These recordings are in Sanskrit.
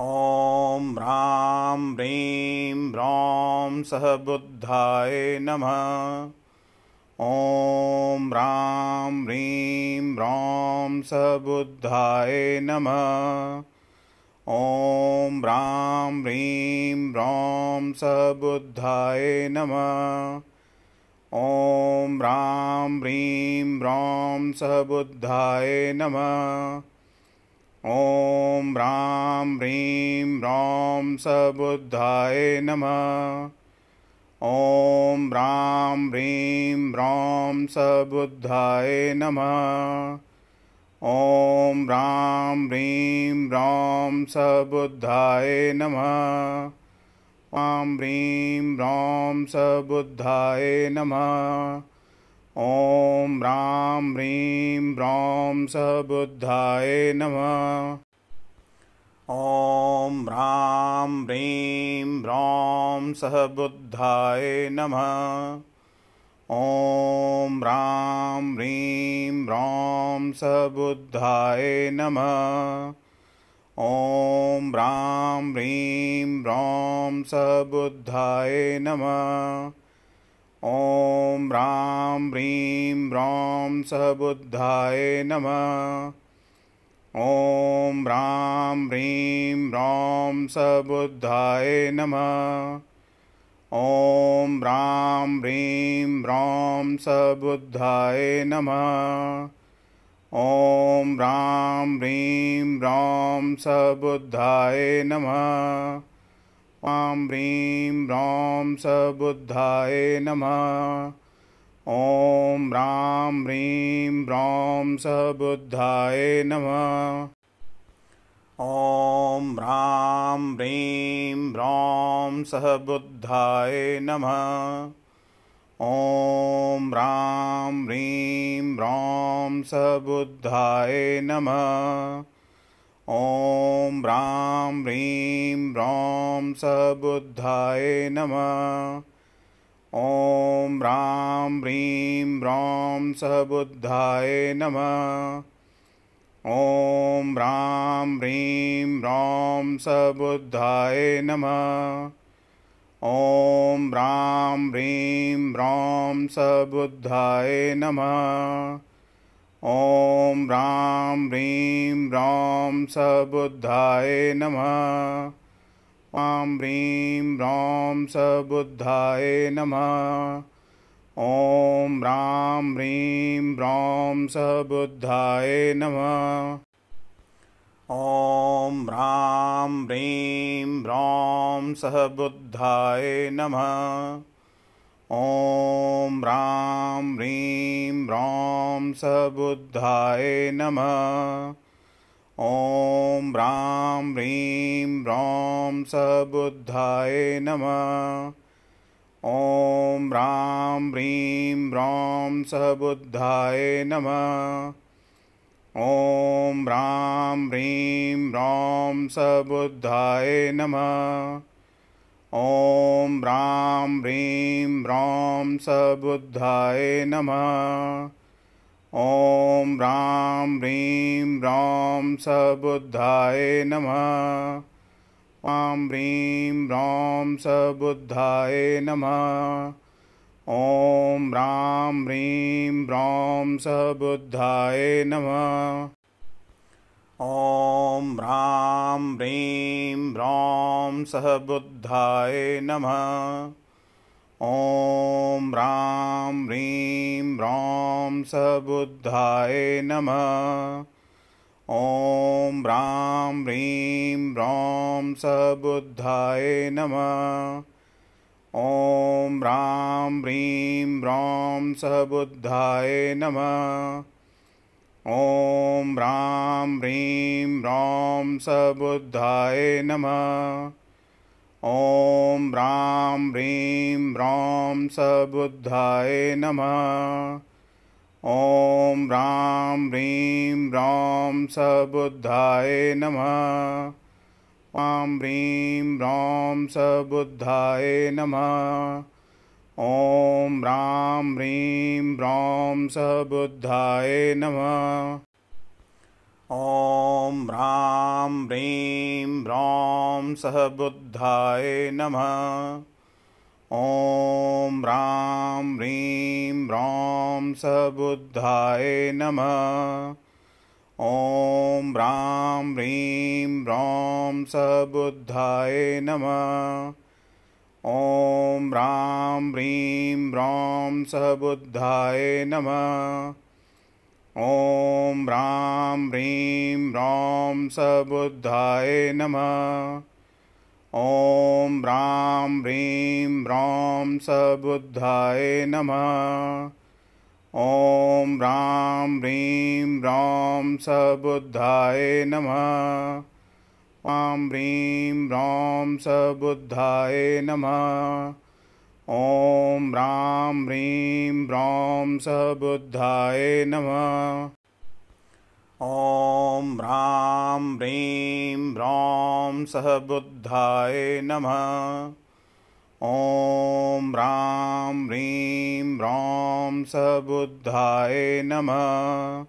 ॐ ह्रां ह्रीं ह्रौं सः बुद्धाय नमः। ॐ ह्रां ह्रीं ह्रौं सः बुद्धाय नमः। ॐ ह्रां ह्रीं ह्रौं सः बुद्धाय नमः। ॐ ह्रां ह्रीं ह्रौं सः बुद्धाय नमः ॐ ह्रां ह्रीं ह्रौं सबुद्धाय नमः। ॐ ह्रां ह्रीं ह्रौं सबुद्धाय नमः। ॐ ह्रां ह्रीं ह्रौं सबुद्धाय नमः। ॐ ह्रीं ह्रौं सबुद्धाय नमः। ॐ ह्रां ह्रीं ह्रौं सबुद्धाय नमः। ॐ ह्रीं ह्रौं सः बुद्धाय नमः। ॐ ह्रां ह्रीं ह्रौं सबुद्धाय नमः। ॐ ह्रां ह्रीं ह्रौं सबुद्धाय नमः ॐ ह्रां ह्रीं ह्रौं सबुद्धाय नमः। ॐ ह्रौं सबुद्धाय नमः। ॐ सबुद्धाय नमः। ॐ ह्रां ह्रीं ह्रौं सबुद्धाय नमः ह्रीं ह्रौं सबुद्धाय नमः। ॐ ह्रां ह्रीं ह्रौं सबुद्धाय नमः। ॐ ह्रां ह्रीं ह्रौं सः बुद्धाय नमः। ॐ ह्रां ह्रीं ह्रौं सबुद्धाय नमः ॐ सबुद्धाय नमः। ॐ ह्रां ह्रीं ह्रौं सबुद्धाय नमः। ॐ ह्रां ह्रीं ह्रौं सबुद्धाय नमः। ॐ सबुद्धाय नमः ॐ ह्रां ह्रीं ह्रौं सबुद्धाय नमः। ॐ ह्रीं ह्रौं सबुद्धाय नमः। ॐ ह्रां ह्रीं ह्रौं सबुद्धाय नमः। ॐ ह्रां ह्रीं ह्रौं सः बुद्धाय नमः ॐ ह्रां ह्रीं ह्रौं सबुद्धाय नमः। ॐ ह्रां ह्रीं ह्रौं सबुद्धाय नमः। ॐ ह्रौं सबुद्धाय नमः। ॐ ह्रां ह्रीं ह्रौं सबुद्धाय नमः ॐ ह्रां ह्रीं ह्रौं सबुद्धाय नमः। ॐ ह्रां ह्रीं ह्रौं सबुद्धाय नमः। ॐ ह्रीं ह्रौं सबुद्धाय नमः। ॐ ह्रां ह्रीं ह्रौं सबुद्धाय नमः। ॐ ह्रां ह्रीं ह्रौं सः बुद्धाय नमः। ॐ ह्रां ह्रीं ह्रौं सबुद्धाय नमः। ॐ ह्रां ह्रीं ह्रौं सबुद्धाय नमः। ॐ ह्रां ह्रीं ह्रौं सबुद्धाय नमः। ॐ ह्रां ह्रीं ह्रौं सबुद्धाय नमः। ॐ ह्रां ह्रीं ह्रौं सबुद्धाय नमः। ॐ ह्रां ह्रीं ह्रौं सबुद्धाय नमः। ॐ ह्रीं ह्रौं सबुद्धाय नमः। ॐ ह्रां ह्रीं ह्रौं सबुद्धाय नमः। ॐ ह्रां ह्रीं ब्रौं सह बुद्धाय नमः। ॐ ह्रां ह्रीं ब्रौं सह बुद्धाय नमः। ॐ ह्रां ह्रीं ब्रौं सह बुद्धाय नमः। ॐ ह्रां ह्रीं ब्रौं सह बुद्धाय नमः ॐ ह्रां ह्रीं ब्रौं सबुद्धाय नमः। ॐ ह्रां ह्रीं ब्रौं सबुद्धाय नमः। ॐ ह्रां ह्रीं ब्रौं सबुद्धाय नमः। ॐ ह्रीं ब्रौं सबुद्धाय नमः। ॐ ह्रां ह्रीं ब्रौं सबुद्धाय नमः। ॐ ह्रां ह्रीं ब्रौं सह बुद्धाय नमः। ॐ ह्रां ह्रीं ब्रौं सबुद्धाय नमः।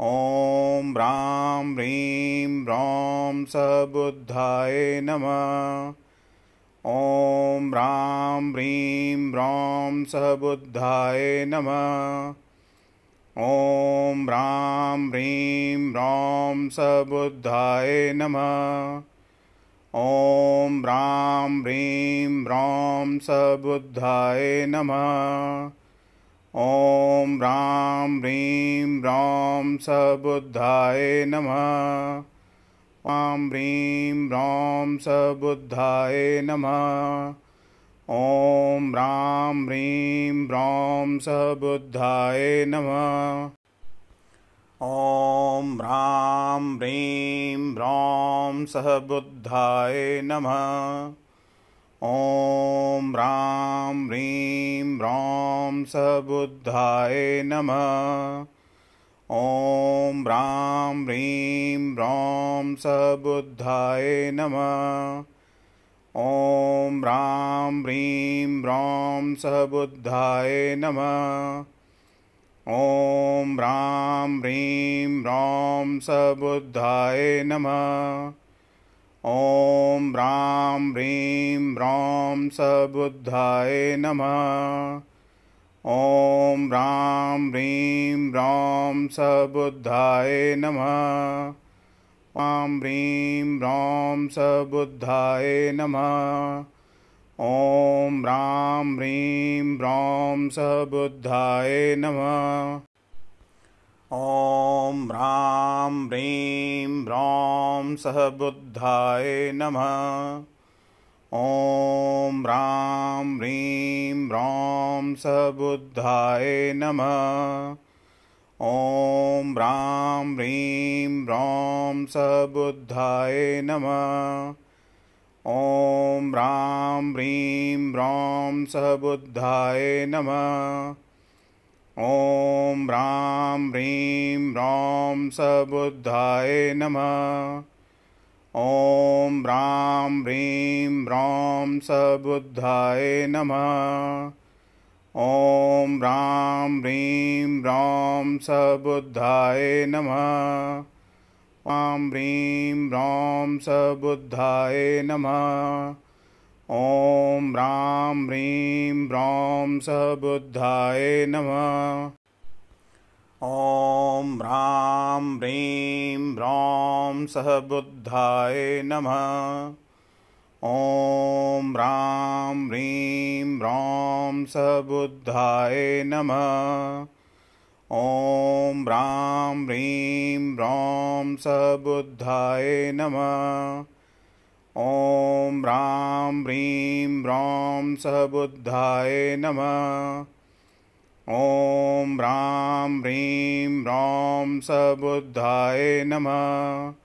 ॐ ह्रां ह्रीं ब्रौं सबुद्धाय नमः। ॐ ह्रां ह्रीं ब्रौं सबुद्धाय नमः। ॐ ह्रां ह्रीं ब्रौं सबुद्धाय नमः। ॐ ह्रां ह्रीं ब्रौं सबुद्धाय नमः। ॐ ह्रां ह्रीं ब्रौं सबुद्धाय नमः। ॐ ह्रीं ब्रौं सबुद्धाय नमः। ॐ ह्रीं ब्रौं सबुद्धाय नमः। ॐ ह्रां ह्रीं ब्रौं सहबुद्धाय नमः। ॐ ह्रां ह्रीं ब्रौं सबुद्धाय नमः। ॐ ह्रां ह्रीं ब्रौं सबुद्धाय नमः ॐ ह्रां ह्रीं ब्रौं सबुद्धाय नमः। ॐ ह्रां ह्रीं ब्रौं सबुद्धाय नमः। ॐ ह्रां ह्रीं ब्रौं सबुद्धाय नमः। ॐ ह्रां ह्रीं ब्रौं सबुद्धाय नमः ॐ ह्रीं ब्रौं सबुद्धाय नमः। ॐ ह्रां ह्रीं ब्रौं सबुद्धाय नमः। ॐ ह्रां ह्रीं ब्रौं सहबुद्धाय नमः। ॐ ह्रां ह्रीं ब्रौं सबुद्धाय नमः ॐ ह्रां ह्रीं ब्रौं सबुद्धाय नमः। ॐ ह्रां ह्रीं ब्रौं सबुद्धाय नमः। ॐ ह्रां ह्रीं ब्रौं सबुद्धाय नमः। ॐ ह्रां ह्रीं ब्रौं सबुद्धाय नमः ॐ ह्रां ह्रीं ब्रौं सबुद्धाय नमः। ॐ ह्रीं ब्रौं सबुद्धाय नमः। ॐ ह्रां ह्रीं ब्रौं सबुद्धाय नमः। ॐ ह्रां ह्रीं ब्रौं सहबुद्धाय नमः ॐ ह्रां ह्रीं ब्रौं सबुद्धाय नमः। ॐ ह्रां ह्रीं ब्रौं सबुद्धाय नमः। ॐ ह्रां ह्रीं ब्रौं सबुद्धाय नमः। ॐ ह्रां ह्रीं ब्रौं सबुद्धाय नमः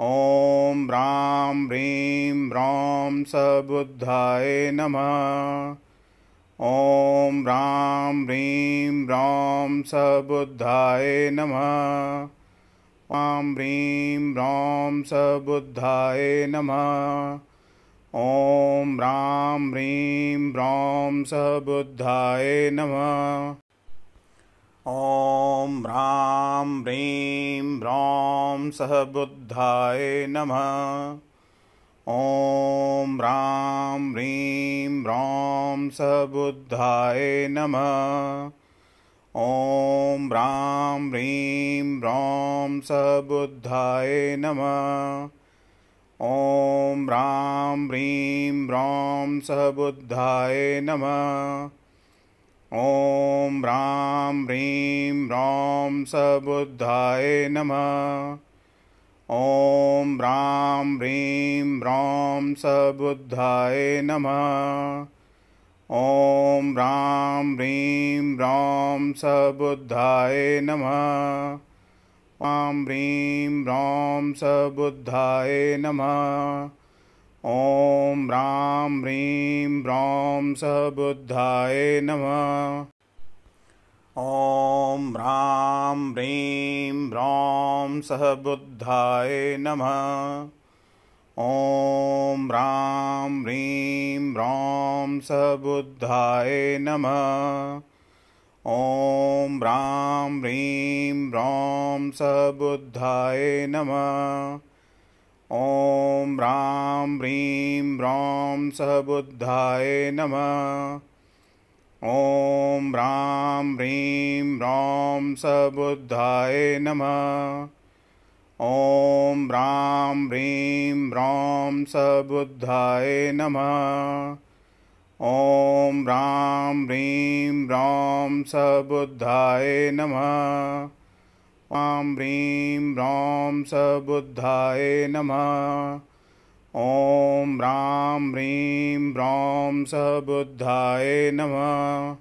ॐ ह्रां ह्रीं ब्रौं सबुद्धाय नमः। ॐ ह्रां ह्रीं ब्रौं सबुद्धाय नमः। ॐ ह्रीं ब्रौं सबुद्धाय नमः। ॐ ह्रां ह्रीं ब्रौं सबुद्धाय नमः। ॐ ह्रां ह्रीं ह्रौं सः बुद्धाय नमः। ॐ ह्रां ह्रीं ह्रौं सः बुद्धाय नमः। ॐ ह्रां ह्रीं ह्रौं सः बुद्धाय नमः। ॐ ह्रां ह्रीं ह्रौं सः बुद्धाय नमः। ॐ ह्रां ह्रीं ह्रौं सबुद्धाय नमः। ॐ ह्रां ह्रीं ह्रौं सबुद्धाय नमः। ॐ ह्रां ह्रीं ह्रौं सबुद्धाय नमः। ॐ ह्रीं ह्रौं सबुद्धाय नमः। ॐ ह्रां ह्रीं ह्रौं सबुद्धाय नमः। ॐ ह्रां ह्रीं ह्रौं सः बुद्धाय नमः। ॐ ह्रां ह्रीं ह्रौं सबुद्धाय नमः। ॐ ह्रां ह्रीं ह्रौं सबुद्धाय नमः। ॐ ह्रां ह्रीं ह्रौं सबुद्धाय नमः ॐ ह्रां ह्रीं ह्रौं सबुद्धाय नमः। ॐ ह्रां ह्रीं ह्रौं सबुद्धाय नमः। ॐ ह्रां ह्रीं ह्रौं सबुद्धाय नमः। ॐ ह्रीं ह्रौं सबुद्धाय नमः। ॐ ह्रां ह्रीं ह्रौं सबुद्धाय नमः